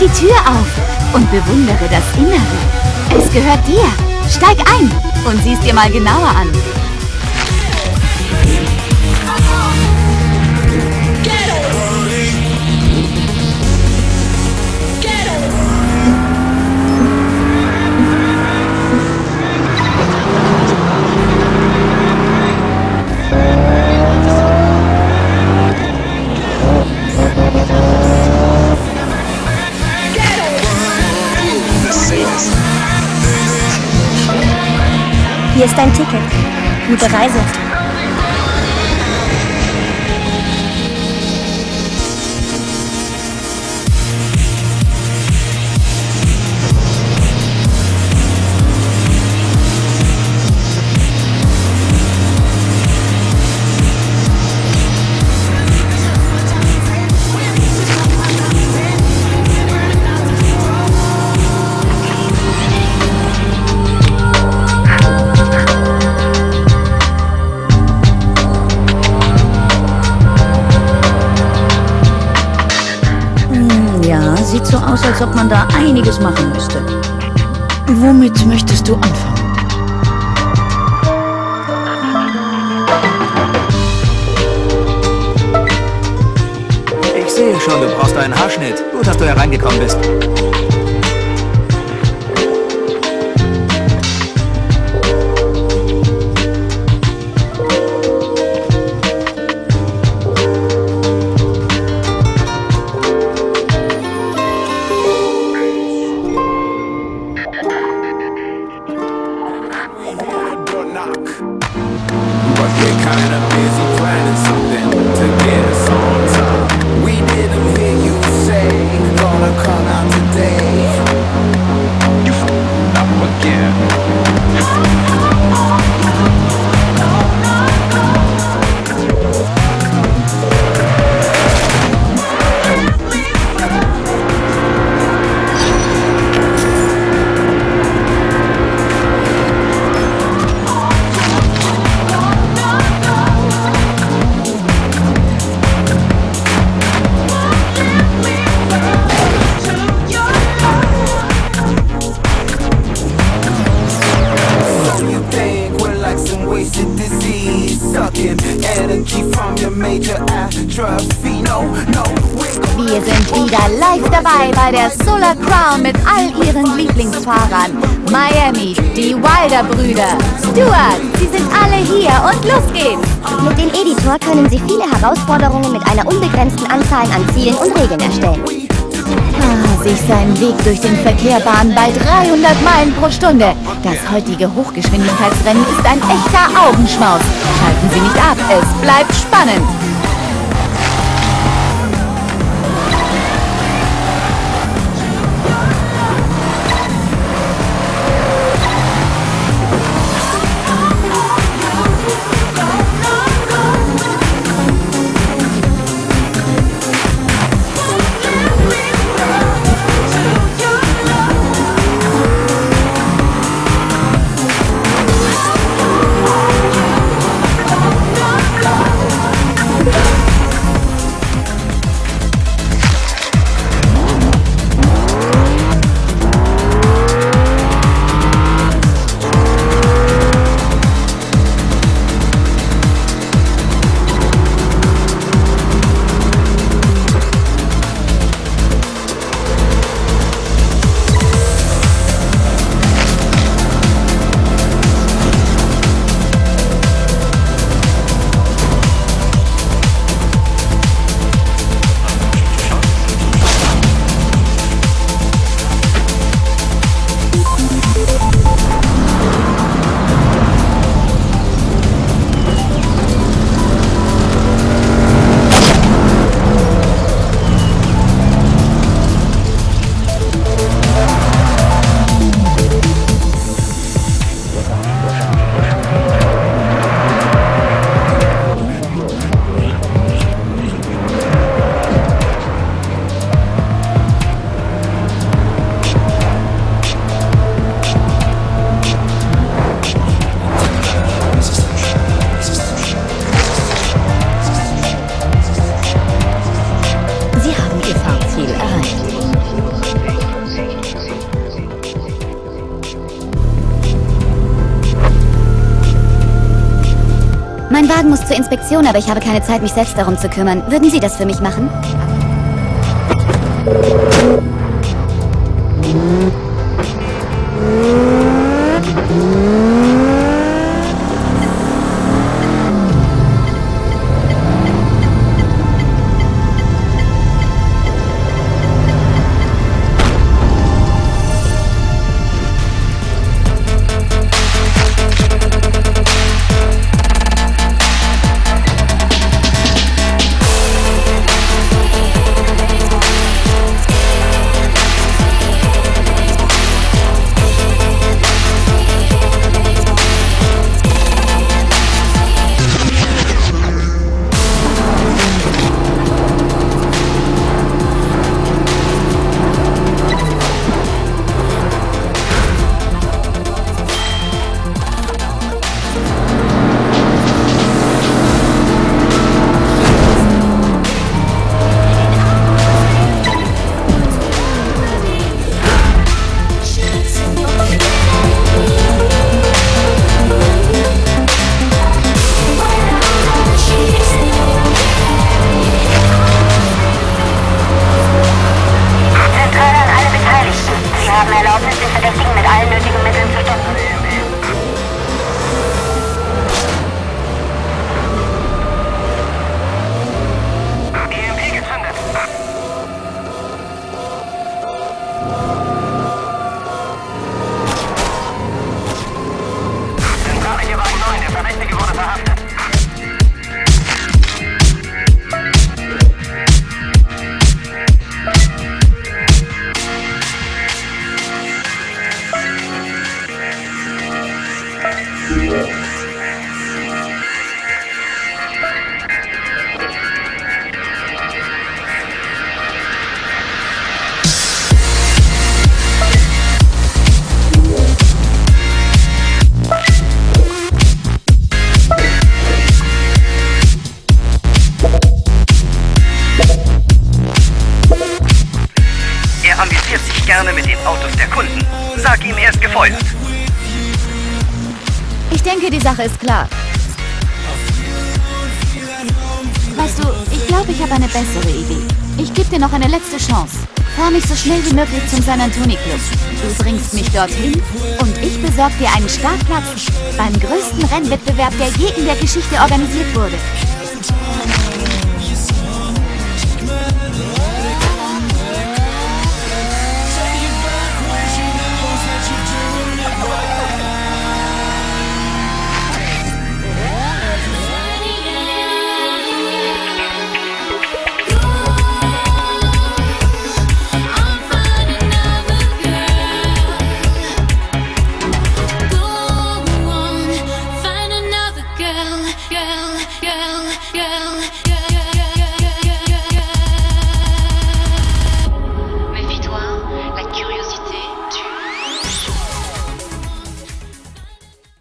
die Tür auf und bewundere das Innere. Es gehört dir. Steig ein und sieh's dir mal genauer an. Hier ist dein Ticket. Gute Reise. Sieht so aus, als ob man da einiges machen müsste. Womit möchtest du anfangen? Ich sehe schon, du brauchst einen Haarschnitt. Gut, dass du hereingekommen bist. Live dabei bei der Solar Crown mit all ihren Lieblingsfahrern. Miami, die Wilder-Brüder. Stuart, sie sind alle hier und los geht's. Mit dem Editor können Sie viele Herausforderungen mit einer unbegrenzten Anzahl an Zielen und Regeln erstellen. Ah, sich seinen Weg durch den Verkehr bahnen bei 300 Meilen pro Stunde. Das heutige Hochgeschwindigkeitsrennen ist ein echter Augenschmaus. Schalten Sie nicht ab, es bleibt spannend. Zur Inspektion, aber ich habe keine Zeit, mich selbst darum zu kümmern. Würden Sie das für mich machen? Amüsiert sich gerne mit den Autos der Kunden. Sag ihm, er ist gefeuert. Ich denke, die Sache ist klar. Weißt du, ich glaube, ich habe eine bessere Idee. Ich gebe dir noch eine letzte Chance. Fahr mich so schnell wie möglich zum San Antonio Club. Du bringst mich dorthin und ich besorge dir einen Startplatz beim größten Rennwettbewerb, der je in der Geschichte organisiert wurde.